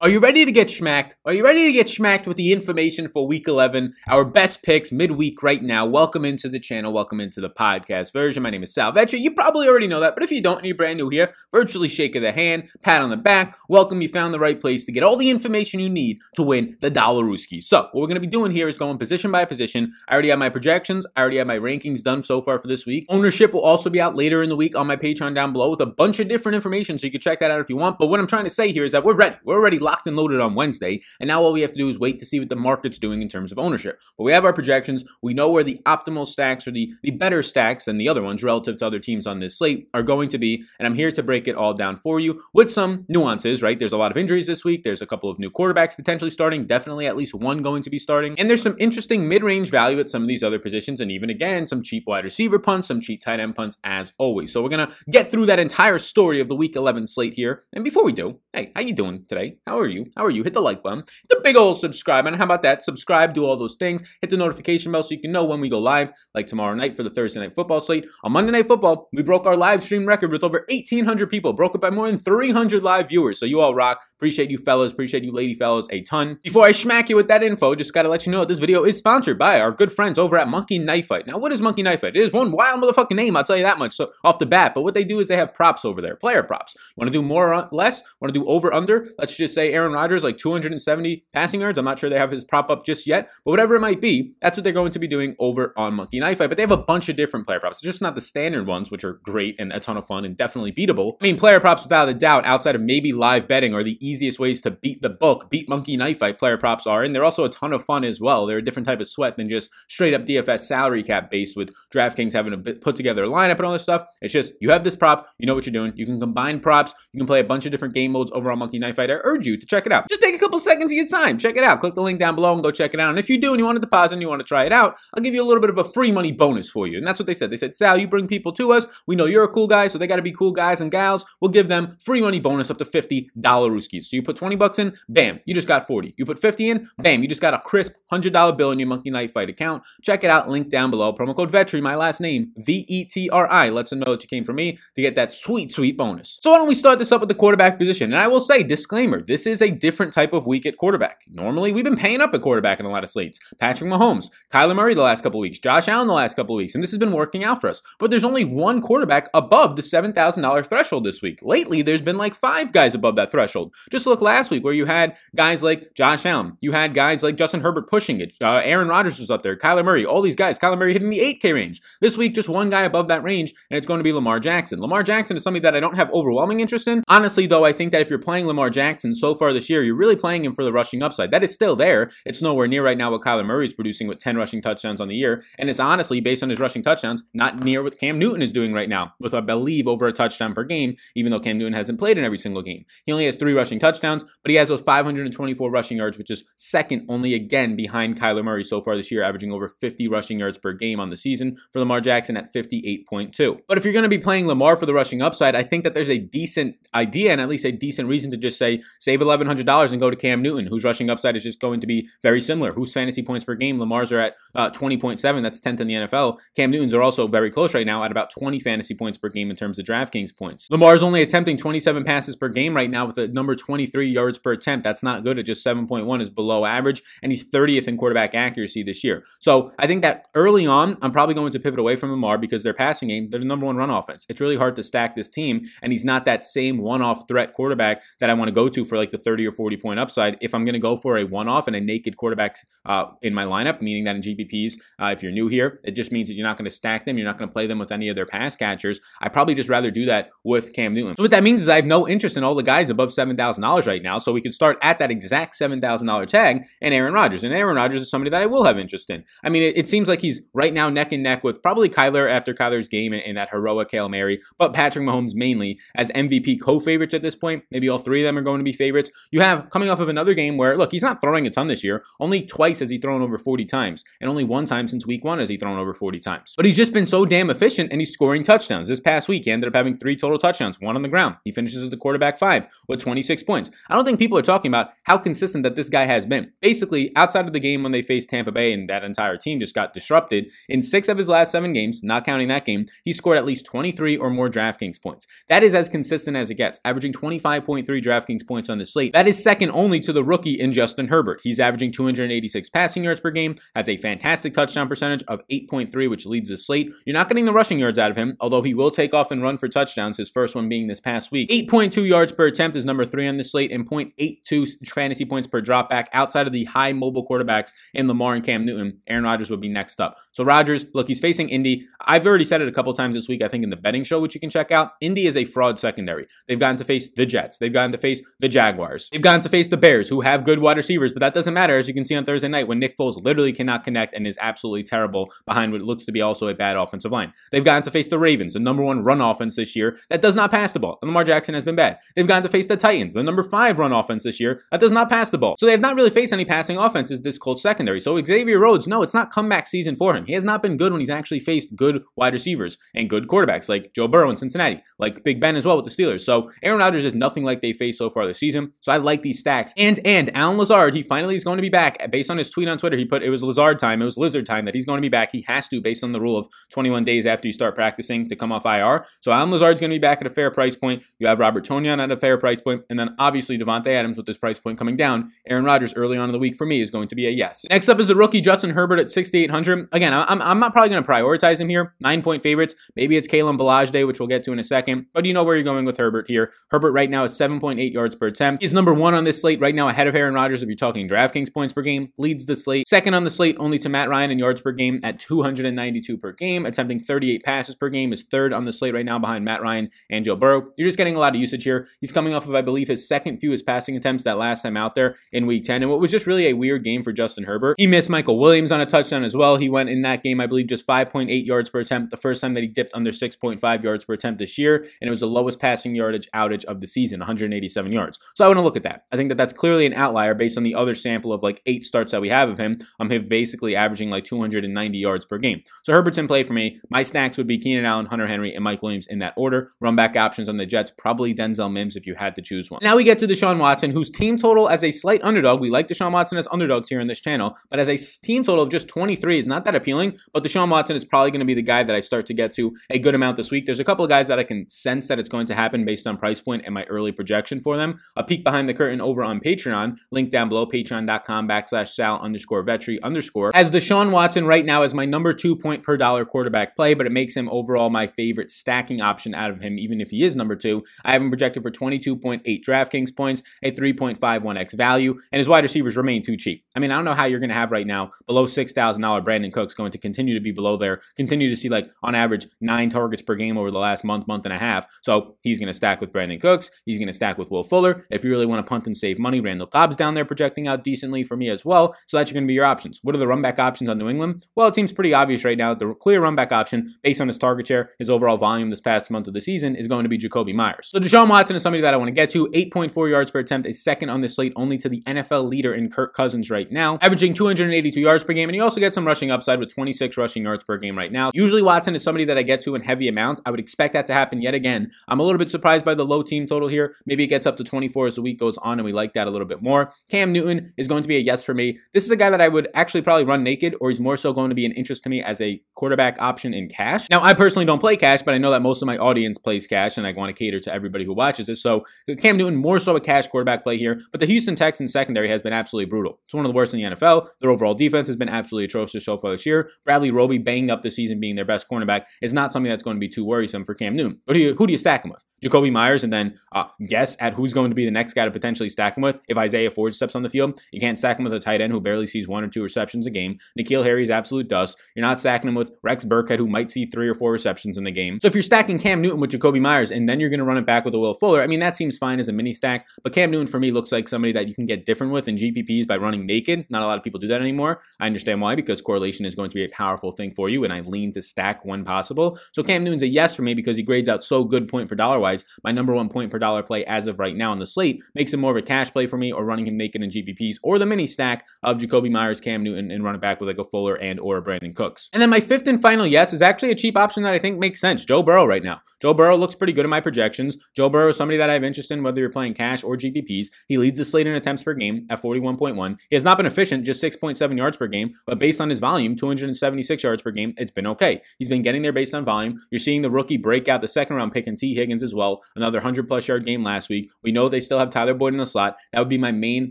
Are you ready to get schmacked? Are you ready to get schmacked with the information for week 11? Our best picks midweek right now. Welcome into the channel. Welcome into the podcast version. My name is Sal Vetri. You probably already know that, but if you don't and you're brand new here, virtually shake of the hand, pat on the back. Welcome. You found the right place to get all the information you need to win the Dollaruski. So, what we're going to be doing here is going position by position. I already have my projections. I already have my rankings done so far for this week. Ownership will also be out later in the week on my Patreon down below with a bunch of different information, so you can check that out if you want. But what I'm trying to say here is that we're ready. We're already locked and loaded on Wednesday, and now all we have to do is wait to see what the market's doing in terms of ownership. But we have our projections. We know where the optimal stacks or the, the better stacks than the other ones relative to other teams on this slate are going to be, and I'm here to break it all down for you with some nuances, right? There's a lot of injuries this week. There's a couple of new quarterbacks potentially starting, definitely at least one going to be starting. And there's some interesting mid-range value at some of these other positions, and even again, some cheap wide receiver punts, some cheap tight end punts as always. So we're gonna get through that entire story of the week 11 slate here. And before we do, hey, how you doing today? How are you? How are you? Hit the like button, the big old subscribe button. How about that? Subscribe, do all those things. Hit the notification bell so you can know when we go live, like tomorrow night for the Thursday night football slate. On Monday night football, we broke our live stream record with over 1,800 people, broke it by more than 300 live viewers. So you all rock. Appreciate you fellas, appreciate you lady fellas a ton. Before I smack you with that info, just gotta let you know this video is sponsored by our good friends over at Monkey Knife Fight. Now, what is Monkey Knife Fight? It is one wild motherfucking name, I'll tell you that much. So off the bat, but what they do is they have props over there, player props. Want to do more or less? Want to do over under? Let's just say Aaron Rodgers like 270 passing yards. I'm not sure they have his prop up just yet, but whatever it might be, that's what they're going to be doing over on Monkey Knife Fight. But they have a bunch of different player props. It's just not the standard ones, which are great and a ton of fun and definitely beatable. I mean, player props without a doubt, outside of maybe live betting, are the easiest ways to beat the book, beat Monkey Knife Fight. Player props are, and they're also a ton of fun as well. They're a different type of sweat than just straight up DFS salary cap based with DraftKings having to put together a lineup and all this stuff. It's just you have this prop, you know what you're doing. You can combine props. You can play a bunch of different game modes over on Monkey Knife Fight. I urge you to check it out. Just take a couple seconds of your time. Check it out. Click the link down below and go check it out. And if you do and you want to deposit and you want to try it out, I'll give you a little bit of a free money bonus for you. And that's what they said. They said, Sal, you bring people to us. We know you're a cool guy, so they got to be cool guys and gals. We'll give them free money bonus up to $50 Rooskies. So you put 20 bucks in, bam, you just got 40. You put 50 in, bam, you just got a crisp $100 bill in your Monkey Knife Fight account. Check it out. Link down below. Promo code VETRI, my last name, V E T R I. Lets them know that you came from me to get that sweet, sweet bonus. So why don't we start this up with the quarterback position? And I will say, disclaimer, this is a different type of week at quarterback. Normally, we've been paying up at quarterback in a lot of slates. Patrick Mahomes, Kyler Murray the last couple weeks, Josh Allen the last couple weeks, and this has been working out for us. But there's only one quarterback above the $7,000 threshold this week. Lately, there's been like five guys above that threshold. Just look last week where you had guys like Josh Allen, you had guys like Justin Herbert pushing it, uh, Aaron Rodgers was up there, Kyler Murray, all these guys. Kyler Murray hitting the 8K range. This week, just one guy above that range, and it's going to be Lamar Jackson. Lamar Jackson is something that I don't have overwhelming interest in. Honestly, though, I think that if you're playing Lamar Jackson so far this year, you're really playing him for the rushing upside. That is still there. It's nowhere near right now what Kyler Murray is producing with 10 rushing touchdowns on the year. And it's honestly, based on his rushing touchdowns, not near what Cam Newton is doing right now, with I believe over a touchdown per game, even though Cam Newton hasn't played in every single game. He only has three rushing touchdowns, but he has those 524 rushing yards, which is second only again behind Kyler Murray so far this year, averaging over 50 rushing yards per game on the season for Lamar Jackson at 58.2. But if you're going to be playing Lamar for the rushing upside, I think that there's a decent idea and at least a decent reason to just say save $1,100 and go to Cam Newton, whose rushing upside is just going to be very similar. Whose fantasy points per game? Lamar's are at uh, 20.7. That's 10th in the NFL. Cam Newton's are also very close right now at about 20 fantasy points per game in terms of DraftKings points. Lamar's only attempting 27 passes per game right now with a number 23 yards per attempt. That's not good. At just 7.1 is below average, and he's 30th in quarterback accuracy this year. So I think that early on, I'm probably going to pivot away from Lamar because their passing game, they're the number one run offense. It's really hard to stack this team, and he's not that same one-off threat quarterback that I want to go to for like the 30 or 40 point upside. If I'm going to go for a one-off and a naked quarterback uh, in my lineup, meaning that in GPPs, uh, if you're new here, it just means that you're not going to stack them. You're not going to play them with any of their pass catchers. I probably just rather do that with Cam Newton. So what that means is I have no interest in all the guys above $7,000 right now. So we can start at that exact $7,000 tag and Aaron Rodgers. And Aaron Rodgers is somebody that I will have interest in. I mean, it, it seems like he's right now neck and neck with probably Kyler after Kyler's game in, in that heroic Hail Mary, but Patrick Mahomes mainly as MVP co-favorites at this point. Maybe all three of them are going to be favorites. You have coming off of another game where, look, he's not throwing a ton this year. Only twice has he thrown over 40 times, and only one time since week one has he thrown over 40 times. But he's just been so damn efficient and he's scoring touchdowns. This past week, he ended up having three total touchdowns, one on the ground. He finishes as the quarterback five with 26 points. I don't think people are talking about how consistent that this guy has been. Basically, outside of the game when they faced Tampa Bay and that entire team just got disrupted, in six of his last seven games, not counting that game, he scored at least 23 or more DraftKings points. That is as consistent as it gets, averaging 25.3 DraftKings points on the slate. That is second only to the rookie in Justin Herbert. He's averaging 286 passing yards per game, has a fantastic touchdown percentage of 8.3, which leads the slate. You're not getting the rushing yards out of him, although he will take off and run for touchdowns, his first one being this past week. 8.2 yards per attempt is number three on the slate, and 0.82 fantasy points per dropback outside of the high mobile quarterbacks in Lamar and Cam Newton. Aaron Rodgers would be next up. So Rodgers, look, he's facing Indy. I've already said it a couple times this week, I think in the betting show, which you can check out. Indy is a fraud secondary. They've gotten to face the Jets. They've gotten to face the Jaguars. They've gotten to face the Bears, who have good wide receivers, but that doesn't matter, as you can see on Thursday night when Nick Foles literally cannot connect and is absolutely terrible behind what looks to be also a bad offensive line. They've gotten to face the Ravens, the number one run offense this year that does not pass the ball. Lamar Jackson has been bad. They've gotten to face the Titans, the number five run offense this year that does not pass the ball. So they have not really faced any passing offenses this Colts secondary. So Xavier Rhodes, no, it's not comeback season for him. He has not been good when he's actually faced good wide receivers and good quarterbacks like Joe Burrow in Cincinnati, like Big Ben as well with the Steelers. So Aaron Rodgers is nothing like they faced so far this season. So I like these stacks. And and Allen Lazard, he finally is going to be back. Based on his tweet on Twitter, he put it was Lazard time, it was Lizard time that he's going to be back. He has to, based on the rule of 21 days after you start practicing to come off IR. So Allen Lazard's going to be back at a fair price point. You have Robert Tonyan at a fair price point, and then obviously Davante Adams with this price point coming down. Aaron Rodgers early on in the week for me is going to be a yes. Next up is the rookie Justin Herbert at 6,800. Again, I'm, I'm not probably going to prioritize him here. Nine point favorites. Maybe it's Kalen Ballage Day, which we'll get to in a second. But you know where you're going with Herbert here. Herbert right now is 7.8 yards per attempt. He's number one on this slate right now, ahead of Aaron Rodgers if you're talking DraftKings points per game. Leads the slate. Second on the slate, only to Matt Ryan in yards per game at 292 per game, attempting 38 passes per game. Is third on the slate right now behind Matt Ryan and Joe Burrow. You're just getting a lot of usage here. He's coming off of, I believe, his second fewest passing attempts that last time out there in week 10. And what was just really a weird game for Justin Herbert. He missed Michael Williams on a touchdown as well. He went in that game, I believe, just 5.8 yards per attempt, the first time that he dipped under 6.5 yards per attempt this year. And it was the lowest passing yardage outage of the season, 187 yards. So I want to look at that. I think that that's clearly an outlier based on the other sample of like eight starts that we have of him. I'm him basically averaging like 290 yards per game. So Herbert's in play for me. My snacks would be Keenan Allen, Hunter Henry, and Mike Williams in that order. Run back options on the Jets, probably Denzel Mims if you had to choose one. Now we get to Deshaun Watson, whose team total as a slight underdog. We like Deshaun Watson as underdogs here on this channel, but as a team total of just 23 is not that appealing. But Deshaun Watson is probably going to be the guy that I start to get to a good amount this week. There's a couple of guys that I can sense that it's going to happen based on price point and my early projection for them. A behind the curtain over on Patreon, link down below, patreon.com backslash sal underscore vetri underscore. As Deshaun Watson right now is my number two point per dollar quarterback play, but it makes him overall my favorite stacking option out of him, even if he is number two. I have him projected for 22.8 DraftKings points, a 3.51x value, and his wide receivers remain too cheap. I mean, I don't know how you're going to have right now below $6,000 Brandin Cooks going to continue to be below there, continue to see like on average nine targets per game over the last month, month and a half. So he's going to stack with Brandin Cooks. He's going to stack with Will Fuller. If you really want to punt and save money, Randall Cobb's down there projecting out decently for me as well. So that's going to be your options. What are the run back options on New England? Well, it seems pretty obvious right now. that The clear run back option based on his target share, his overall volume this past month of the season is going to be Jakobi Meyers. So Deshaun Watson is somebody that I want to get to. 8.4 yards per attempt is second on the slate only to the NFL leader in Kirk Cousins right now, averaging 282 yards per game. And he also gets some rushing upside with 26 rushing yards per game right now. Usually Watson is somebody that I get to in heavy amounts. I would expect that to happen yet again. I'm a little bit surprised by the low team total here. Maybe it gets up to 24 as the week goes on, and we like that a little bit more. Cam Newton is going to be a yes for me. This is a guy that I would actually probably run naked, or he's more so going to be an interest to me as a quarterback option in cash. Now, I personally don't play cash, but I know that most of my audience plays cash, and I want to cater to everybody who watches this. So Cam Newton, more so a cash quarterback play here, but the Houston Texans secondary has been absolutely brutal. It's one of the worst in the NFL. Their overall defense has been absolutely atrocious so far this year. Bradley Roby banged up the season being their best cornerback is not something that's going to be too worrisome for Cam Newton. Who do you, who do you stack him with? Jakobi Meyers, and then uh, guess at who's going to be the next guy to potentially stack him with. If Isaiah Ford steps on the field, you can't stack him with a tight end who barely sees one or two receptions a game. N'Keal Harry is absolute dust. You're not stacking him with Rex Burkhead, who might see three or four receptions in the game. So if you're stacking Cam Newton with Jakobi Meyers, and then you're going to run it back with a Will Fuller, I mean, that seems fine as a mini stack, but Cam Newton for me looks like somebody that you can get different with in GPPs by running naked. Not a lot of people do that anymore. I understand why, because correlation is going to be a powerful thing for you, and I lean to stack when possible. So Cam Newton's a yes for me because he grades out so good point per dollar wise. My number one point per dollar play as of right now on the slate makes him more of a cash play for me, or running him naked in GPPs, or the mini stack of Jakobi Meyers, Cam Newton, and run it back with like a Fuller and or a Brandin Cooks. And then my fifth and final yes is actually a cheap option that I think makes sense. Joe Burrow right now. Joe Burrow looks pretty good in my projections. Joe Burrow is somebody that I have interest in, whether you're playing cash or GPPs. He leads the slate in attempts per game at 41.1. He has not been efficient, just 6.7 yards per game, but based on his volume, 276 yards per game, it's been okay. He's been getting there based on volume. You're seeing the rookie break out the second round pick in Tee Higgins as well. Well. Another 100 plus yard game last week. We know they still have Tyler Boyd in the slot. That would be my main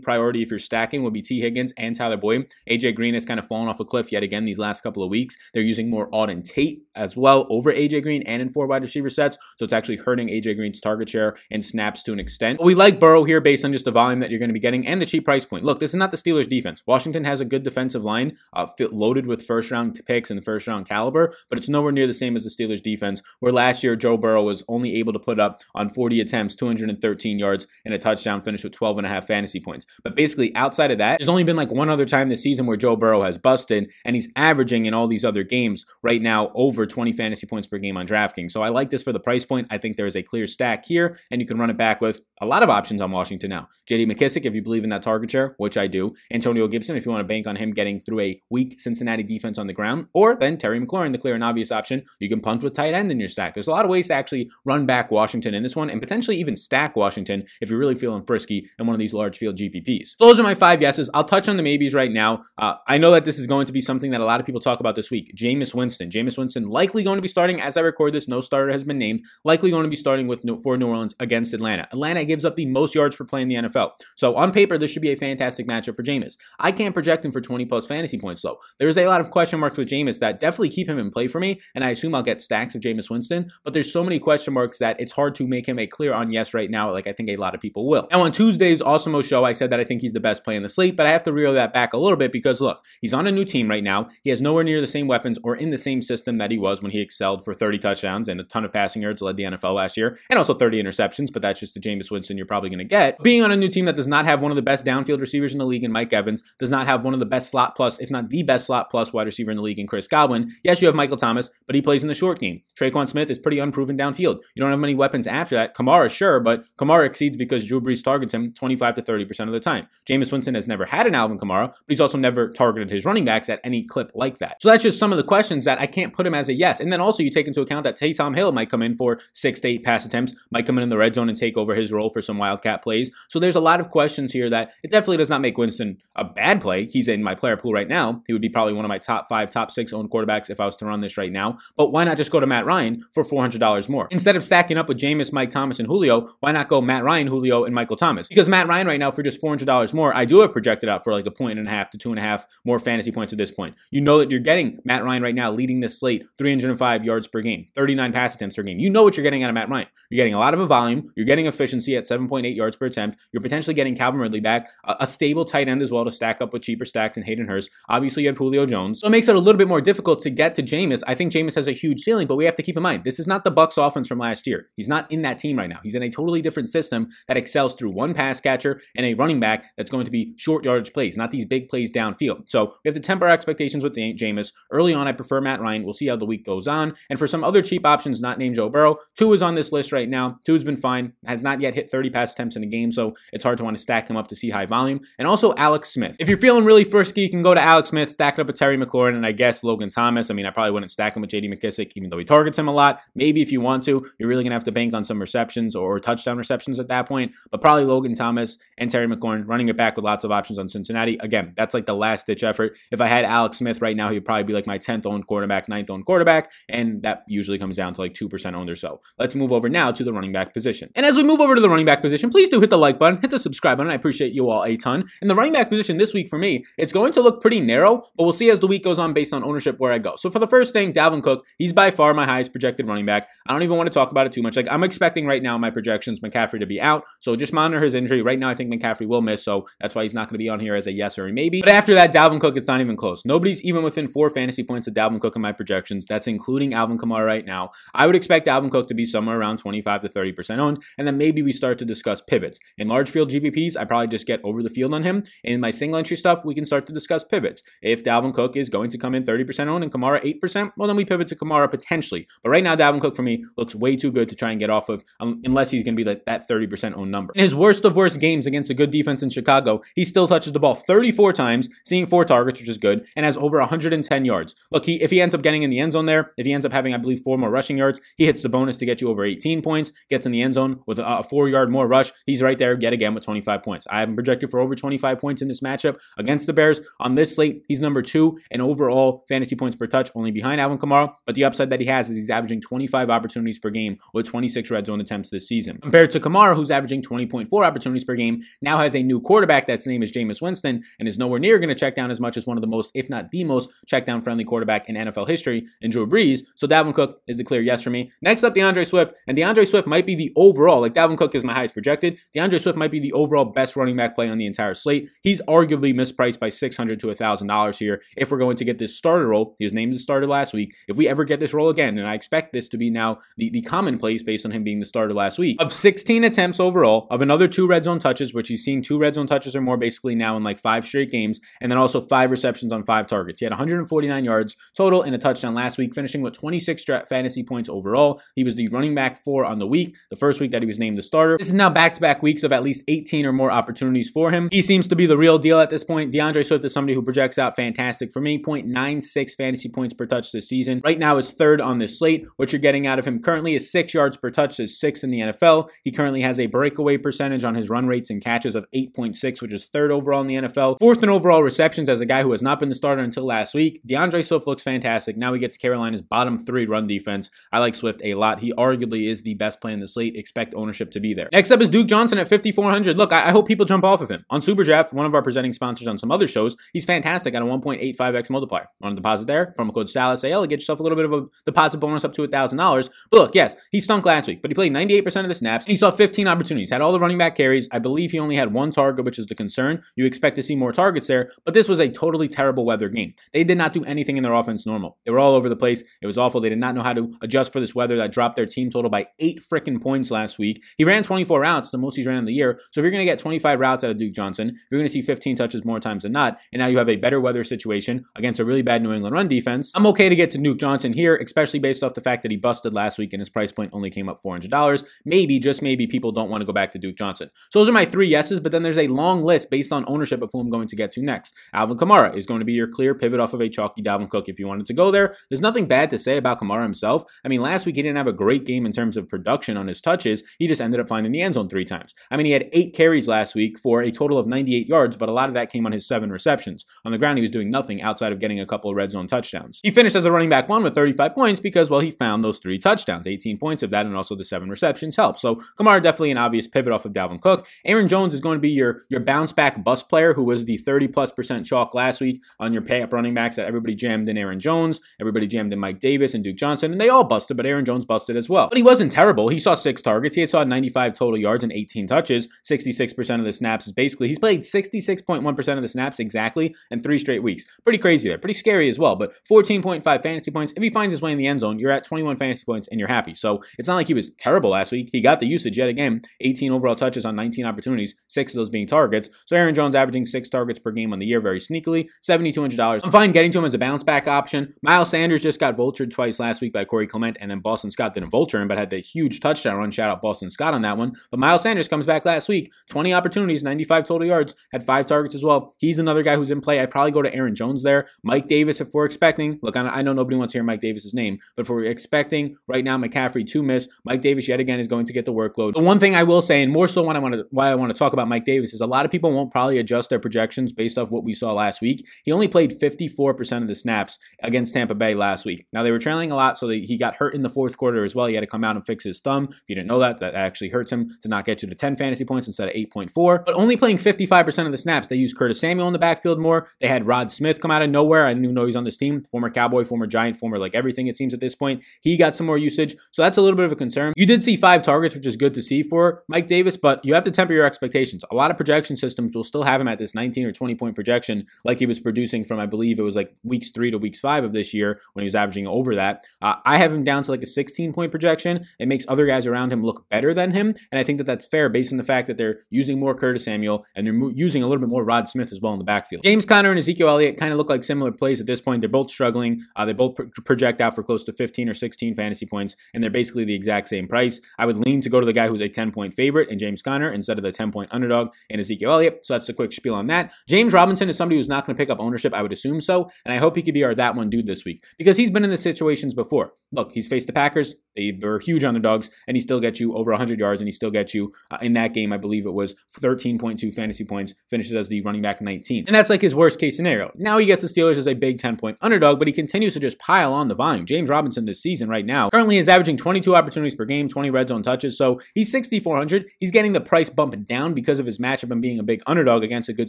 priority if you're stacking would be Tee Higgins and Tyler Boyd. AJ Green has kind of fallen off a cliff yet again these last couple of weeks. They're using more Auden Tate as well over AJ Green and in four wide receiver sets. So it's actually hurting AJ Green's target share and snaps to an extent. But we like Burrow here based on just the volume that you're going to be getting and the cheap price point. Look, this is not the Steelers defense. Washington has a good defensive line, uh, loaded with first round picks and first round caliber, but it's nowhere near the same as the Steelers defense, where last year Joe Burrow was only able to put up on 40 attempts, 213 yards, and a touchdown finish with 12 and a half fantasy points. But basically, outside of that, there's only been like one other time this season where Joe Burrow has busted, and he's averaging in all these other games right now over 20 fantasy points per game on DraftKings. So I like this for the price point. I think there is a clear stack here, and you can run it back with a lot of options on Washington now. JD McKissic, if you believe in that target share, which I do. Antonio Gibson, if you want to bank on him getting through a weak Cincinnati defense on the ground. Or then Terry McLaurin, the clear and obvious option. You can punt with tight end in your stack. There's a lot of ways to actually run back Washington in this one and potentially even stack Washington if you're really feeling frisky in one of these large field GPPs. So those are my five yeses. I'll touch on the maybes right now. Uh, I know that this is going to be something that a lot of people talk about this week. Jameis Winston. Jameis Winston likely going to be starting as I record this. No starter has been named. Likely going to be starting with for New Orleans against Atlanta. Atlanta gives up the most yards per play in the NFL. So on paper, this should be a fantastic matchup for Jameis. I can't project him for 20 plus fantasy points though. There's a lot of question marks with Jameis that definitely keep him in play for me, and I assume I'll get stacks of Jameis Winston. But there's so many question marks that it's hard to make him a clear on yes right now, like I think a lot of people will. Now on Tuesday's Awesome show, I said that I think he's the best play in the slate, but I have to reel that back a little bit because look, he's on a new team right now. He has nowhere near the same weapons or in the same system that he was when he excelled for 30 touchdowns and a ton of passing yards, led the NFL last year, and also 30 interceptions. But that's just the Jameis Winston you're probably going to get. Being on a new team that does not have one of the best downfield receivers in the league in Mike Evans, does not have one of the best slot plus, if not the best slot plus wide receiver in the league in Chris Godwin. Yes, you have Michael Thomas, but he plays in the short game. Tre'Quan Smith is pretty unproven downfield. You don't have many weapons after that. Kamara, sure, but Kamara exceeds because Drew Brees targets him 25 to 30% of the time. Jameis Winston has never had an Alvin Kamara, but he's also never targeted his running backs at any clip like that. So that's just some of the questions that I can't put him as a yes. And then also you take into account that Taysom Hill might come in for six to eight pass attempts, might come in in the red zone and take over his role for some wildcat plays. So there's a lot of questions here that it definitely does not make Winston a bad play. He's in my player pool right now. He would be probably one of my top five, top six owned quarterbacks if I was to run this right now. But why not just go to Matt Ryan for $400 more? Instead of stacking up with Jameis, Mike Thomas, and Julio, why not go Matt Ryan, Julio, and Michael Thomas? Because Matt Ryan right now for just $400 more, I do have projected out for like a point and a half to two and a half more fantasy points at this point. You know that you're getting Matt Ryan right now leading this slate 305 yards per game, 39 pass attempts per game. You know what you're getting out of Matt Ryan. You're getting a lot of a volume. You're getting efficiency at 7.8 yards per attempt. You're potentially getting Calvin Ridley back, a, a stable tight end as well to stack up with cheaper stacks and Hayden Hurst. Obviously, you have Julio Jones. So it makes it a little bit more difficult to get to Jameis. I think Jameis has a huge ceiling, but we have to keep in mind this is not the Bucs offense from last year. He's not in that team right now. He's in a totally different system that excels through one pass catcher and a running back that's going to be short yardage plays, not these big plays downfield. So we have to temper our expectations with Jameis. Early on, I prefer Matt Ryan. We'll see how the week goes on. And for some other cheap options not named Joe Burrow, Tua is on this list right now. Tua has been fine, has not yet hit 30 pass attempts in a game, so it's hard to want to stack him up to see high volume. And also Alex Smith. If you're feeling really frisky, you can go to Alex Smith, stack it up with Terry McLaurin, and I guess Logan Thomas. I mean, I probably wouldn't stack him with JD McKissic, even though he targets him a lot. Maybe if you want to, you're really going to have to bank on some receptions or touchdown receptions at that point. But probably Logan Thomas and Terry McLaurin running it back with lots of options on Cincinnati. Again, that's like the last ditch effort. If I had Alex Smith right now, he'd probably be like my 10th owned quarterback, 9th owned quarterback, and that usually comes down to like 2% owned or so. Let's move over now to the running back position. And as we move over to the running back position, please do hit the like button, hit the subscribe button. I appreciate you all a ton. In the running back position this week for me, it's going to look pretty narrow, but we'll see as the week goes on based on ownership where I go. So for the first thing, Dalvin Cook, he's by far my highest projected running back. I don't even want to talk about it too much. Like I'm expecting right now my projections McCaffrey to be out. So just monitor his injury. Right now I think McCaffrey will miss, so that's why he's not going to be on here as a yes or a maybe. But after that, Dalvin Cook, it's not even close. Nobody's even within four fantasy points of Dalvin Cook in my projections. That's including Alvin Kamara right now. I would expect Dalvin Cook to be somewhere around 25 to 30% owned, and then maybe we start to discuss pivots. In large field GPPs, I probably just get over the field on him. In my single entry stuff, we can start to discuss pivots. If Dalvin Cook is going to come in 30% owned and Kamara 8%, well, then we pivot to Kamara potentially. But right now, Dalvin Cook for me looks way too good to try and get off of um, unless he's going to be like that 30% owned number. In his worst of worst games against a good defense in Chicago, he still touches the ball 34 times, seeing four targets, which is good, and has over 110 yards. Look, he, if he ends up getting in the end zone there, if he ends up having, I believe, four more rushing yards, he hits the bonus to get you over 18 points, gets in the end zone with a, a four yard more rush. He's right there yet again with 25 points. I haven't projected for over 25 points in this matchup against the Bears. On this slate, he's number two in overall fantasy points per touch, only behind Alvin Kamara. But the upside that he has is he's averaging 25 opportunities per game with 26 red zone attempts this season. Compared to Kamara, who's averaging 20.4 opportunities per game, now has a new quarterback that's name is Jameis Winston and is nowhere near going to check down as much as one of the most, if not the most, check down friendly quarterback in NFL history in Drew Brees. So Dalvin Cook is a clear yes for me. Next up, D'Andre Swift. And D'Andre Swift might be the overall, like Dalvin Cook is my highest projected. D'Andre Swift might be the overall best running back play on the entire slate. He's arguably mispriced by 600 to $1,000 here if we're going to get this starter role. He was named the starter last week. If we ever get this role again, and I expect this to be now the, the commonplace based on him being the starter last week, of 16 attempts overall, of another two red zone touches, which he's seen two red zone touches or more basically now in like five straight games, and then also five receptions on five targets. He had 149 yards total and a touchdown last week, finishing with 26 fantasy points overall. He was the running back four on the week, the first week that he was named the starter. This is now back to back weeks of at least 18 or more opportunities for him. He seems to be the real deal at this point. D'Andre Swift is somebody who projects out fantastic for me, 0.96 fantasy points per touch this season. Right now is third on this slate. What you're getting out of him currently is six yards per touch, is six in the NFL. He currently has a breakaway percentage on his run rates and catches of 8.6, which is third overall in the NFL. Fourth in overall receptions as a guy who has not been the starter until last week. D'Andre Swift looks fantastic. Now he gets Carolina's bottom three run defense. I like Swift a lot. He arguably is the best play in the slate. Expect ownership to be there. Next up is Duke Johnson at 5,400. Look, I, I hope people jump off of him. On Superdraft, one of our presenting sponsors on some other shows, he's fantastic at a 1.85x multiplier. Want to deposit there? Promo code SALASAL, to get yourself a little bit of a deposit bonus up to $1,000. But look, yes, he stunk last week, but he played 98% of the snaps. He saw 15 opportunities, had all the running back carries. I believe he only had one target, which is the concern. You expect to see more targets there, but this was a totally terrible weather game. They did not do anything in their offense normal. They were all over the place. It was awful. They did not know how to adjust for this weather that dropped their team total by eight freaking points last week. He ran 24 routes, the most he's ran in the year. So if you're going to get 25 routes out of Duke Johnson, you're going to see 15 touches more times than not. And now you have a better weather situation against a really bad New England run defense. I'm okay to get to Duke Johnson here, especially based off the fact that he busted last week and his price point only came up $400. Maybe, just maybe, people don't want to go back to Duke Johnson. So those are my three yeses, but then there's a long list based on ownership of who I'm going to get to next. Alvin Kamara is going to be your clear pivot off of a chalky Dalvin Cook if you wanted to go there. There's nothing bad to say about Kamara himself. I mean, last week he didn't have a great game in terms of production on his touches. He just ended up finding the end zone three times. I mean, he had eight carries last week for a total of 98 yards, but a lot of that came on his seven receptions. On the ground, he was doing nothing outside of getting a couple of red zone touchdowns. He finished as a running back one with 35 points because, well, he found those three touchdowns. 18 points of that and also the seven receptions helped. So Kamara definitely an obvious pivot off of Dalvin Cook. Aaron Jones is going to be your, your bounce back bus player who was the 30 plus percent chalk last week on your pay up running backs that everybody jammed in Aaron Jones, everybody jammed in Mike Davis and Duke Johnson, and they all busted, but Aaron Jones busted as well. But he wasn't terrible. He saw six targets. He saw 95 total yards and 18 touches. 66% of the snaps is basically, he's played 66.1% of the snaps exactly in three straight weeks. Pretty crazy there. Pretty scary as well. But 14.5 fantasy points. If he finds his way in the end zone, you're at 21 fantasy points and you're happy. So it's not like he was terrible last week. He got the usage yet again 18 overall touches on 19 opportunities, six of those being targets. So Aaron Jones averaging six targets per game on the year very sneakily. $7,200. I'm fine getting to him as a bounce back option. Miles Sanders just got vultured twice last week by Corey Clement, and then Boston Scott didn't vulture him, but had the huge touchdown run. Shout out Boston Scott on that one. But Miles Sanders comes back last week, 20 opportunities, 95 total yards, had five targets as well. He's another guy who's in play. I'd probably go to Aaron Jones there. Mike Davis, if we're expecting, look, I know nobody wants to hear Mike Davis's name, but if we're expecting right now McCaffrey to miss, Mike Davis yet again is going to get the workload. The one thing I will say, and more so when I want to why I want to talk about Mike Davis, is a lot of people won't probably adjust their projections based off what we saw last week. He only played 54% of the snaps against Tampa Bay last week. Now they were trailing a lot, so he got hurt in the fourth quarter as well. He had to come out and fix his thumb. If you didn't know that, that actually hurts him to not get you to 10 fantasy points instead of 8.4. But only playing 55% of the snaps, they used Curtis Samuel in the backfield more. They had Rod Smith come out of nowhere. I didn't even know he's on this team. Former Cowboy, former Giant, former like everything it seems at this point. He got some more usage, so that's a little bit of a concern. You did see five targets, which is good to see for Mike Davis, but you have to temper your expectations. A lot of projection systems will still have him at this 19 or 20 point projection, like he was producing from, I believe it was like weeks three to weeks five of this year when he was averaging over that. Uh, I have him down to like a 16 point projection. It makes other guys around him look better than him, and I think that that's fair based on the fact that they're using more Curtis Samuel and they're mo- using a little bit more Rod Smith as well in the backfield. James Conner and Ezekiel Elliott kind of look like similar plays at this point. They're both struggling. Uh, they both pro- project out for close to 15 or 16 fantasy points, and they're basically the exact same price. I would lean to go to the guy who's a 10 point favorite in James Conner instead of the 10 point underdog in Ezekiel Elliott. So that's a quick spiel on that. James Robinson is somebody who's not going to pick up ownership. I would assume so, and I hope he could be our that one dude this week because he's been in the situations before. Look, he's faced the Packers. They were huge underdogs, and he still gets you over 100 yards, and he still gets you uh, in that game. I believe it was 13.2 fantasy points, finishes as the running back 19. And that's like his worst case scenario. Now he gets the Steelers as a big 10 point underdog, but he continues to just pile on the volume. James Robinson this season right now currently is averaging 22 opportunities per game, 20 red zone touches. So he's 6,400. He's getting the price bump down because of his matchup and being a big underdog against a good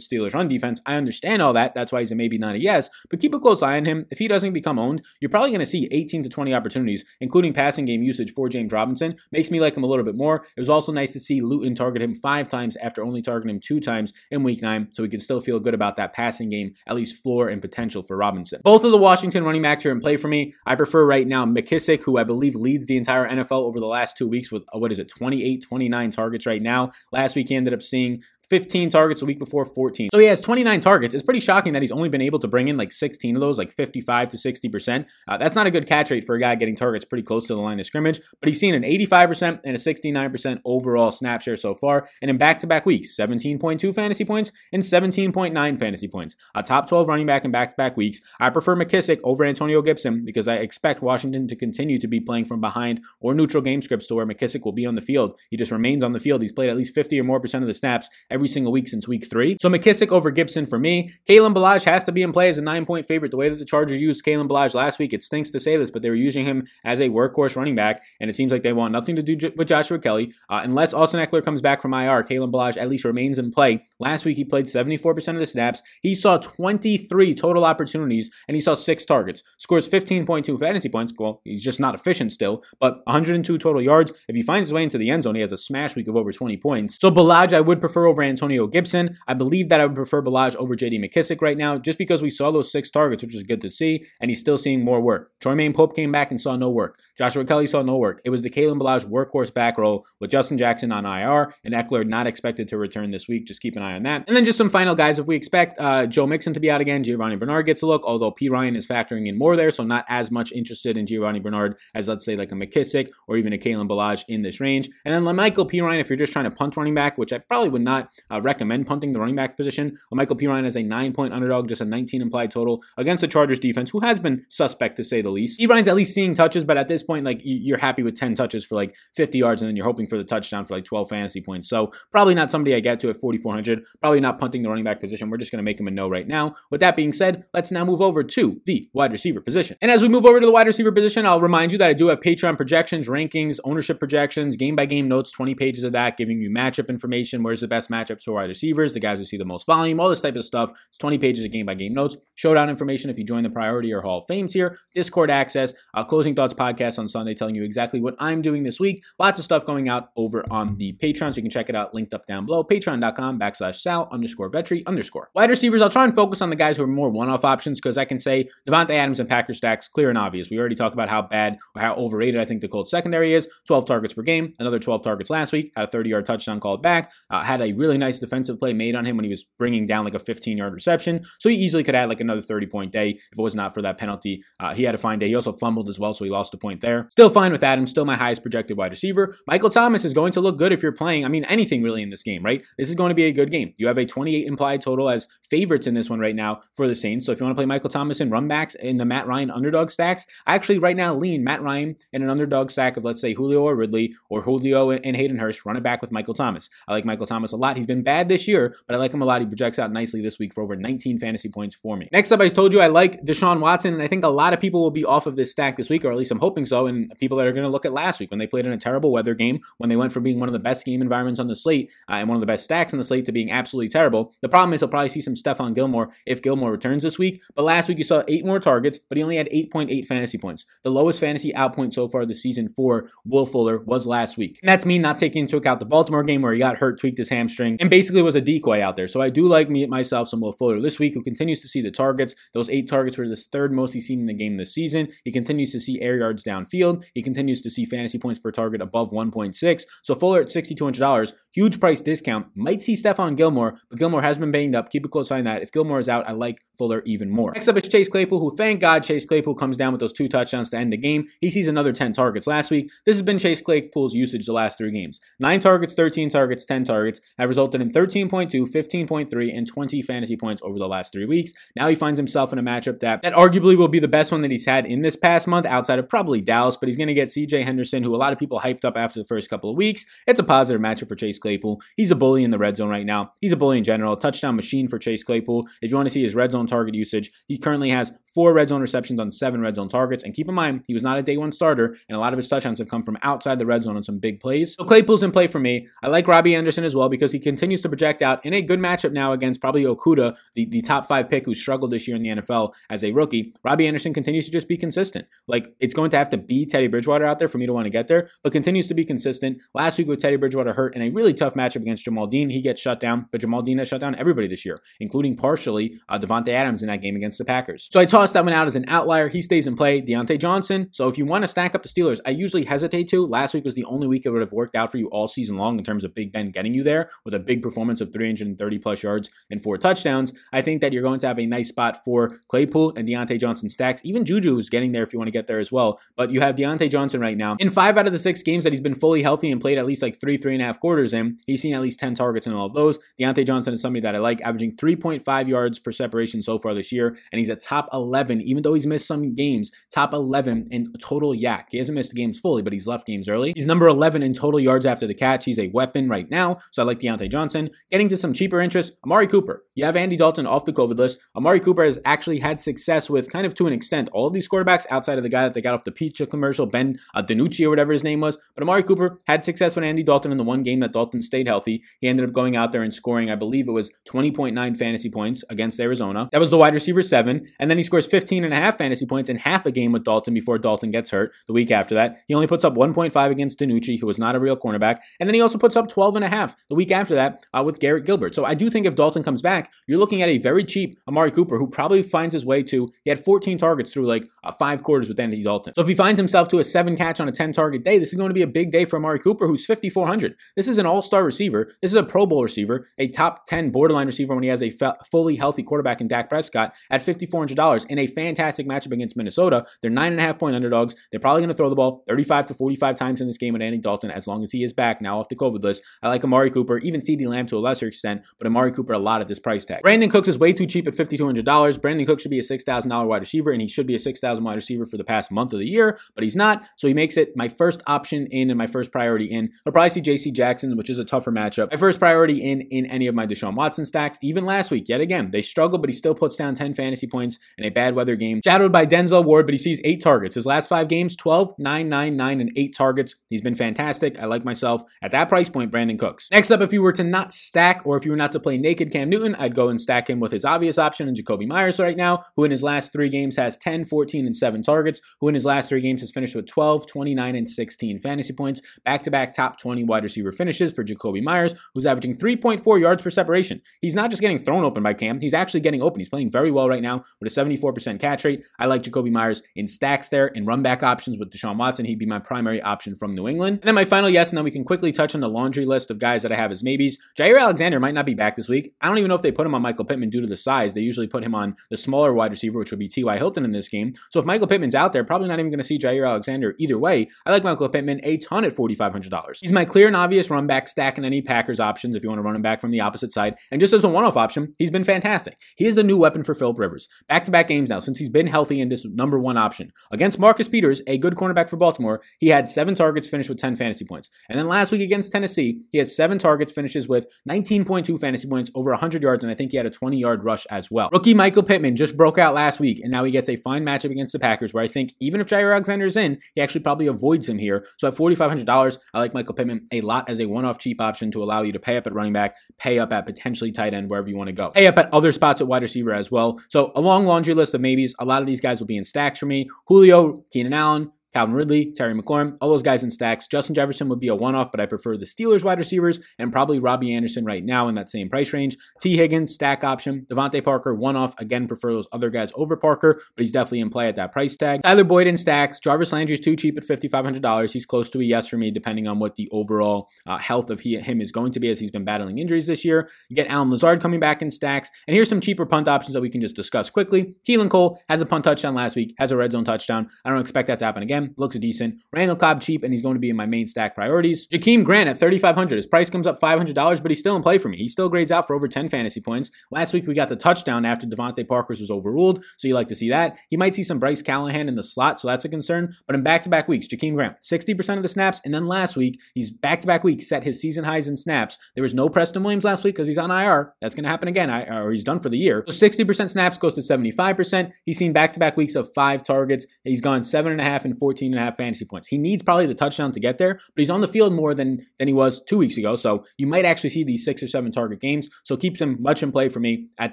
Steelers run defense. I understand all that. That's why he's a maybe not a yes, but keep a close eye on him. If he doesn't become owned, you're probably going to see 18 to 20 opportunities, including passing game usage for James Robinson. Makes me like him a little bit more. It was also nice to see Luton target him five times after only targeting him two times in week nine, so we can still feel good about that passing game, at least floor and potential for Robinson. Both of the Washington running backs are in play for me. I prefer right now McKissic, who I believe leads the entire NFL over the last two weeks with, uh, what is it, 28, 29 targets right now. Last week he ended up seeing 15 targets a week before 14. So he has 29 targets. It's pretty shocking that he's only been able to bring in like 16 of those, like 55 to 60%. Uh, that's not a good catch rate for a guy getting targets pretty close to the line of scrimmage, but he's seen an 85% and a 69% overall snap share so far. And in back to back weeks, 17.2 fantasy points and 17.9 fantasy points. A top 12 running back in back to back weeks. I prefer McKissic over Antonio Gibson because I expect Washington to continue to be playing from behind or neutral game scripts to where McKissic will be on the field. He just remains on the field. He's played at least 50 or more percent of the snaps every single week since week three. So McKissic over Gibson for me. Kalen Ballage has to be in play as a nine point favorite. The way that the Chargers used Kalen Ballage last week, it stinks to say this, but they were using him as a workhorse running back, and it seems like they want nothing to do with Joshua Kelley. Uh, unless Austin Ekeler comes back from IR, Kalen Ballage at least remains in play. Last week he played 74% of the snaps. He saw 23 total opportunities, and he saw six targets. Scores 15.2 fantasy points. Well, he's just not efficient still, but 102 total yards. If he finds his way into the end zone, he has a smash week of over 20 points. So Ballage I would prefer over Antonio Gibson. I believe that I would prefer Ballage over JD McKissic right now, just because we saw those six targets, which is good to see, and he's still seeing more work. Troymaine Pope came back and saw no work. Joshua Kelley saw no work. It was the Kalen Ballage workhorse back row with Justin Jackson on IR and Ekeler not expected to return this week. Just keep an eye on that. And then just some final guys. If we expect uh, Joe Mixon to be out again, Giovani Bernard gets a look, although Perine is factoring in more there, so not as much interested in Giovani Bernard as let's say like a McKissic or even a Kalen Ballage in this range. And then Michael Perine, if you're just trying to punt running back, which I probably would not uh, recommend punting the running back position. Michael Perine is a nine point underdog, just a 19 implied total against the Chargers defense, who has been suspect to say the least. Perine's at least seeing touches, but at this point, like you're happy with 10 touches for like 50 yards, and then you're hoping for the touchdown for like 12 fantasy points. So probably not somebody I get to at 4,400. Probably not punting the running back position. We're just going to make him a no right now. With that being said, let's now move over to the wide receiver position. And as we move over to the wide receiver position, I'll remind you that I do have Patreon projections, rankings, ownership projections, game by game notes, 20 pages of that, giving you matchup information. Where's the best matchups for wide receivers, the guys who see the most volume, all this type of stuff. It's 20 pages of game by game notes. Showdown information if you join the priority or Hall of Fames here. Discord access. Uh, Closing Thoughts podcast on Sunday telling you exactly what I'm doing this week. Lots of stuff going out over on the Patreon, so you can check it out linked up down below. Patreon.com backslash Sal underscore Vetri underscore. Wide receivers, I'll try and focus on the guys who are more one off options because I can say Davante Adams and Packer stacks clear and obvious. We already talked about how bad or how overrated I think the Colts secondary is. 12 targets per game, another 12 targets last week, had a 30 yard touchdown called back, uh, had a really nice defensive play made on him when he was bringing down like a 15 yard reception. So he easily could add like another 30 point day if it was not for that penalty. Uh, he had a fine day. He also fumbled as well, so he lost a point there. Still fine with Adams, still my highest projected wide receiver. Michael Thomas is going to look good if you're playing, I mean, anything really in this game, right? This is going to be a good game. You have a 28 implied total as favorites in this one right now for the Saints. So if you want to play Michael Thomas in run backs in the Matt Ryan underdog stacks, I actually right now lean Matt Ryan in an underdog stack of, let's say, Julio or Ridley or Julio and Hayden Hurst, run it back with Michael Thomas. I like Michael Thomas a lot. He's been bad this year, but I like him a lot. He projects out nicely this week for over 19 fantasy points for me. Next up, I told you I like Deshaun Watson, and I think a lot of people will be off of this stack this week, or at least I'm hoping so. And people that are going to look at last week when they played in a terrible weather game, when they went from being one of the best game environments on the slate uh, and one of the best stacks on the slate to being absolutely terrible. The problem is he'll probably see some Stephon Gilmore if Gilmore returns this week. But last week you saw eight more targets, but he only had 8.8 fantasy points. The lowest fantasy outpoint so far this season for Will Fuller was last week. And that's me not taking into account the Baltimore game where he got hurt, tweaked his hamstring, and basically was a decoy out there. So I do like me myself some Will Fuller this week, who continues to see the targets. Those eight targets were the third most he's seen in the game this season. He continues to see air yards downfield. He continues to see fantasy points per target above 1.6. So Fuller at $6,200, huge price discount. Might see Stephon Gilmore, but Gilmore has been banged up. Keep a close eye on that. If Gilmore is out, I like Fuller even more. Next up is Chase Claypool, who thank God Chase Claypool comes down with those two touchdowns to end the game. He sees another 10 targets last week. This has been Chase Claypool's usage the last three games. Nine targets, 13 targets, 10 targets. Average resulted in 13.2, 15.3, and 20 fantasy points over the last three weeks. Now he finds himself in a matchup that, that arguably will be the best one that he's had in this past month, outside of probably Dallas, but he's going to get CJ Henderson, who a lot of people hyped up after the first couple of weeks. It's a positive matchup for Chase Claypool. He's a bully in the red zone right now. He's a bully in general. Touchdown machine for Chase Claypool. If you want to see his red zone target usage, he currently has four red zone receptions on seven red zone targets. And keep in mind, he was not a day one starter, and a lot of his touchdowns have come from outside the red zone on some big plays. So Claypool's in play for me. I like Robbie Anderson as well because he continues to project out in a good matchup now against probably Okudah, the, the top five pick who struggled this year in the NFL as a rookie. Robbie Anderson continues to just be consistent. Like it's going to have to be Teddy Bridgewater out there for me to want to get there, but continues to be consistent. Last week with Teddy Bridgewater hurt in a really tough matchup against Jamel Dean, he gets shut down, but Jamel Dean has shut down everybody this year, including partially uh, Davante Adams in that game against the Packers. So I tossed that one out as an outlier. He stays in play. Diontae Johnson. So if you want to stack up the Steelers, I usually hesitate to. Last week was the only week it would have worked out for you all season long in terms of Big Ben getting you there with a big performance of 330 plus yards and four touchdowns. I think that you're going to have a nice spot for Claypool and Diontae Johnson stacks. Even Juju is getting there if you want to get there as well. But you have Diontae Johnson right now. In five out of the six games that he's been fully healthy and played at least like three, three and a half quarters in, he's seen at least 10 targets in all of those. Diontae Johnson is somebody that I like, averaging 3.5 yards per separation so far this year. And he's a top 11, even though he's missed some games, top 11 in total YAC. He hasn't missed games fully, but he's left games early. He's number 11 in total yards after the catch. He's a weapon right now. So I like Diontae Johnson. Getting to some cheaper interest, Amari Cooper. You have Andy Dalton off the COVID list. Amari Cooper has actually had success with kind of to an extent all of these quarterbacks outside of the guy that they got off the pizza commercial, Ben uh, or whatever his name was. But Amari Cooper had success with Andy Dalton in the one game that Dalton stayed healthy. He ended up going out there and scoring, I believe it was 20.9 fantasy points against Arizona. That was the wide receiver seven. And then he scores 15 and a half fantasy points in half a game with Dalton before Dalton gets hurt the week after that. He only puts up 1.5 against DiNucci, who was not a real cornerback. And then he also puts up 12 and a half the week after that uh, with Garrett Gilbert. So I do think if Dalton comes back, you're looking at a very cheap Amari Cooper who probably finds his way to, he had 14 targets through like uh, five quarters with Andy Dalton. So if he finds himself to a seven catch on a 10 target day, this is going to be a big day for Amari Cooper, who's 5,400. This is an all star receiver. This is a Pro Bowl receiver, a top 10 borderline receiver when he has a fe- fully healthy quarterback in Dak Prescott at $5,400 in a fantastic matchup against Minnesota. They're nine and a half point underdogs. They're probably going to throw the ball 35 to 45 times in this game with Andy Dalton as long as he is back now off the COVID list. I like Amari Cooper, even CeeDee Lamb to a lesser extent, but Amari Cooper a lot at this price tag. Brandin Cooks is way too cheap at $5,200. Brandin Cooks should be a $6,000 wide receiver, and he should be a 6,000 wide receiver for the past month of the year, but he's not. So he makes it my first option in and my first priority in. I'll probably see JC Jackson, which is a tougher matchup. My first priority in in any of my Deshaun Watson stacks. Even last week, yet again, they struggle, but he still puts down 10 fantasy points in a bad weather game. Shadowed by Denzel Ward, but he sees eight targets. His last five games, 12, 9, 9, 9, and eight targets. He's been fantastic. I like myself at that price point, Brandin Cooks. Next up, if you were to not stack or if you were not to play naked Cam Newton, I'd go and stack him with his obvious option and Jakobi Meyers right now, who in his last three games has 10, 14, and 7 targets, who in his last three games has finished with 12, 29, and 16 fantasy points. Back to back top 20 wide receiver finishes for Jakobi Meyers, who's averaging 3.4 yards per separation. He's not just getting thrown open by Cam, he's actually getting open. He's playing very well right now with a 74% catch rate. I like Jakobi Meyers in stacks there and run back options with Deshaun Watson. He'd be my primary option from New England. And then my final yes, and then we can quickly touch on the laundry list of guys that I have as maybes. Jaire Alexander might not be back this week. I don't even know if they put him on Michael Pittman due to the size. They usually put him on the smaller wide receiver, which would be T.Y. Hilton in this game. So if Michael Pittman's out there, probably not even going to see Jaire Alexander either way. I like Michael Pittman a ton at $4,500. He's my clear and obvious run back stack in any Packers options if you want to run him back from the opposite side. And just as a one off option, he's been fantastic. He is the new weapon for Philip Rivers. Back to back games now since he's been healthy in this number one option. Against Marcus Peters, a good cornerback for Baltimore, he had seven targets, finished with 10 fantasy points. And then last week against Tennessee, he has seven targets, finishes with 19.2 fantasy points, over 100 yards, and I think he had a 20 yard rush as well. Rookie Michael Pittman just broke out last week, and now he gets a fine matchup against the Packers, where I think even if Jaire Alexander is in, he actually probably avoids him here. So at $4,500, I like Michael Pittman a lot as a one off cheap option to allow you to pay up at running back, pay up at potentially tight end, wherever you want to go. Pay up at other spots at wide receiver as well. So a long laundry list of maybes. A lot of these guys will be in stacks for me. Julio, Keenan Allen, Calvin Ridley, Terry McLaurin, all those guys in stacks. Justin Jefferson would be a one off, but I prefer the Steelers wide receivers and probably Robbie Anderson right now in that same price range. T. Higgins, stack option. DeVante Parker, one off. Again, prefer those other guys over Parker, but he's definitely in play at that price tag. Tyler Boyd in stacks. Jarvis Landry is too cheap at $5,500. He's close to a yes for me, depending on what the overall uh, health of he, him is going to be as he's been battling injuries this year. You get Allen Lazard coming back in stacks. And here's some cheaper punt options that we can just discuss quickly. Keelan Cole has a punt touchdown last week, has a red zone touchdown. I don't expect that to happen again Looks decent. Randall Cobb cheap, and he's going to be in my main stack priorities. Jakeem Grant at 3,500. His price comes up $500, but he's still in play for me. He still grades out for over 10 fantasy points. Last week we got the touchdown after DeVante Parker's was overruled, so you like to see that. He might see some Bryce Callahan in the slot, so that's a concern. But in back-to-back weeks, Jakeem Grant, 60% of the snaps, and then last week he's back-to-back weeks set his season highs in snaps. There was no Preston Williams last week because he's on IR. That's going to happen again, or he's done for the year. So 60% snaps goes to 75%. He's seen back-to-back weeks of five targets. He's gone seven and a half and 14 and a half fantasy points. He needs probably the touchdown to get there, but he's on the field more than than he was two weeks ago. So you might actually see these six or seven target games. So keeps him much in play for me at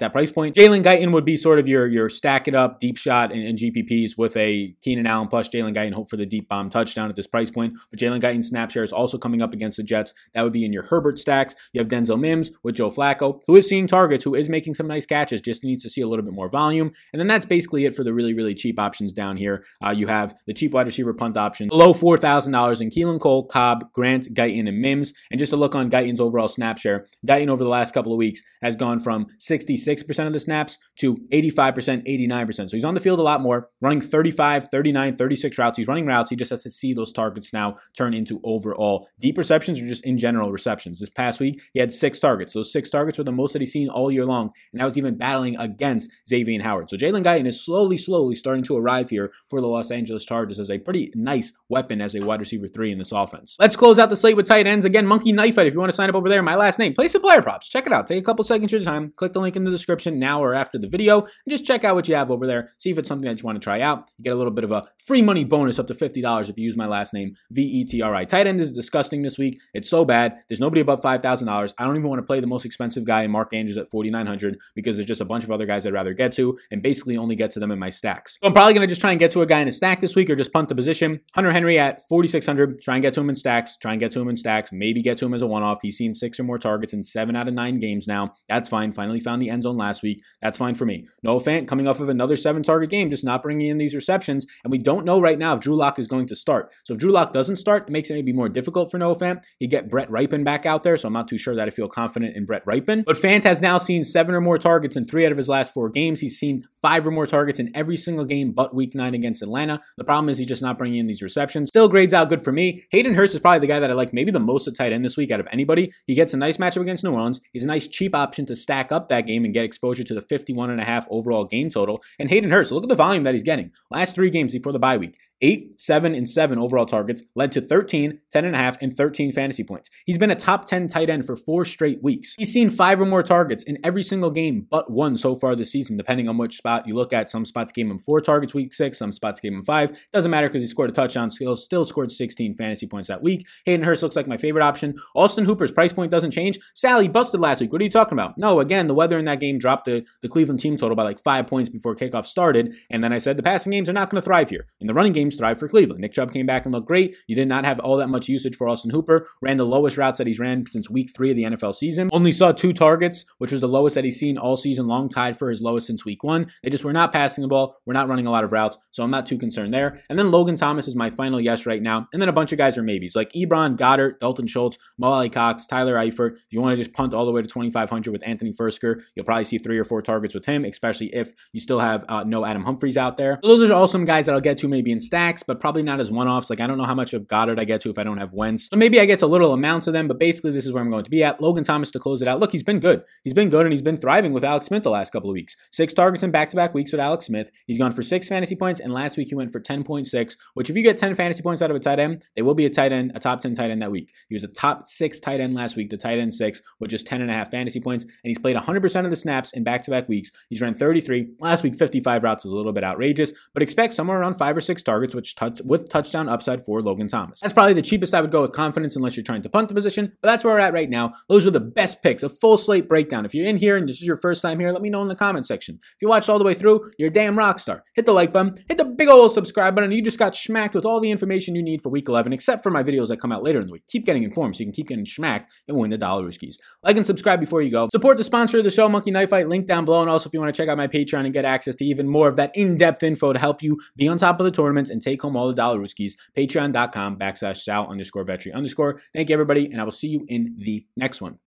that price point. Jalen Guyton would be sort of your your stack it up deep shot and, GPPs with a Keenan Allen plus Jalen Guyton. Hope for the deep bomb touchdown at this price point. But Jalen Guyton snap share is also coming up against the Jets. That would be in your Herbert stacks. You have Denzel Mims with Joe Flacco, who is seeing targets, who is making some nice catches, just needs to see a little bit more volume. And then that's basically it for the really, really cheap options down here. Uh, you have the cheap wide receiver punt option, below $4,000 in Keelan Cole, Cobb, Grant, Guyton, and Mims. And just to look on Guyton's overall snap share, Guyton over the last couple of weeks has gone from 66% of the snaps to 85%, 89%. So he's on the field a lot more, running 35, 39, 36 routes. He's running routes. He just has to see those targets now turn into overall deep receptions or just in general receptions. This past week, he had six targets. Those six targets were the most that he's seen all year long. And that was even battling against Xavien Howard. So Jalen Guyton is slowly, slowly starting to arrive here for the Los Angeles Chargers as pretty nice weapon as a wide receiver three in this offense. Let's close out the slate with tight ends. Again, Monkey Knife Fight. If you want to sign up over there, my last name, play some player props. Check it out. Take a couple seconds of your time. Click the link in the description now or after the video and just check out what you have over there. See if it's something that you want to try out. You get a little bit of a free money bonus up to $50 if you use my last name, V E T R I. Tight end is disgusting this week. It's so bad. There's nobody above $5,000. I don't even want to play the most expensive guy, Mark Andrews, at 4900 because there's just a bunch of other guys I'd rather get to and basically only get to them in my stacks. So I'm probably going to just try and get to a guy in a stack this week or just punt the position. Hunter Henry at 4,600. Try and get to him in stacks. Try and get to him in stacks. Maybe get to him as a one off. He's seen six or more targets in seven out of nine games now. That's fine. Finally found the end zone last week. That's fine for me. Noah Fant coming off of another seven target game, just not bringing in these receptions. And we don't know right now if Drew Lock is going to start. So if Drew Lock doesn't start, it makes it maybe more difficult for Noah Fant. You get Brett Rypien back out there, so I'm not too sure that I feel confident in Brett Rypien. But Fant has now seen seven or more targets in three out of his last four games. He's seen five or more targets in every single game but week nine against Atlanta. The problem is he just not bringing in these receptions. Still grades out good for me. Hayden Hurst is probably the guy that I like maybe the most at tight end this week out of anybody. He gets a nice matchup against New Orleans. He's a nice cheap option to stack up that game and get exposure to the 51 and a half overall game total. And Hayden Hurst, look at the volume that he's getting. Last three games before the bye week. 8, 7, and 7 overall targets led to 13, 10.5, and a half, and 13 fantasy points. He's been a top 10 tight end for four straight weeks. He's seen five or more targets in every single game but one so far this season, depending on which spot you look at. Some spots gave him four targets week six, some spots gave him five. Doesn't matter because he scored a touchdown, still, still scored 16 fantasy points that week. Hayden Hurst looks like my favorite option. Austin Hooper's price point doesn't change. Sally busted last week. What are you talking about? No, again, the weather in that game dropped the, the Cleveland team total by like five points before kickoff started. And then I said the passing games are not going to thrive here. In the running games thrive for Cleveland. Nick Chubb came back and looked great. You did not have all that much usage for Austin Hooper. Ran the lowest routes that he's ran since week three of the NFL season. Only saw two targets, which was the lowest that he's seen all season long, tied for his lowest since week one. They just were not passing the ball. We're not running a lot of routes, so I'm not too concerned there. And then Logan Thomas is my final yes right now. And then a bunch of guys are maybes, like Ebron, Goedert, Dalton Schultz, Mo Alie-Cox, Tyler Eifert. If you want to just punt all the way to 2,500 with Anthony Firkser, you'll probably see three or four targets with him, especially if you still have uh, no Adam Humphries out there. Those are all some guys that I'll get to maybe in stacks, but probably not as one-offs. Like I don't know how much of Goedert I get to if I don't have Wentz. So maybe I get to little amounts of them, but basically this is where I'm going to be at. Logan Thomas to close it out. Look, he's been good. He's been good and he's been thriving with Alex Smith the last couple of weeks. Six targets in back-to-back weeks with Alex Smith. He's gone for six fantasy points, and last week he went for 10.6, which if you get 10 fantasy points out of a tight end, they will be a tight end, a top 10 tight end that week. He was a top six tight end last week, the tight end six, with just 10 and a half fantasy points, and he's played 100% of the snaps in back-to-back weeks. He's ran 33. Last week, 55 routes is a little bit outrageous, but expect somewhere around five or six targets, which touch with touchdown upside for Logan Thomas. That's probably the cheapest I would go with confidence unless you're trying to punt the position, but that's where we're at right now. Those are the best picks, a full slate breakdown. If you're in here and this is your first time here, let me know in the comment section. If you watched all the way through, you're a damn rock star. Hit the like button, hit the big old subscribe button, you just got smacked with all the information you need for week 11, except for my videos that come out later in the week. Keep getting informed so you can keep getting smacked and win the dollar skis. Like and subscribe before you go. Support the sponsor of the show, Monkey Knife Fight, link down below. And also, if you want to check out my Patreon and get access to even more of that in-depth info to help you be on top of the tournaments and take home all the dollar skis, patreon.com backslash sal underscore vetri underscore. Thank you, everybody, and I will see you in the next one.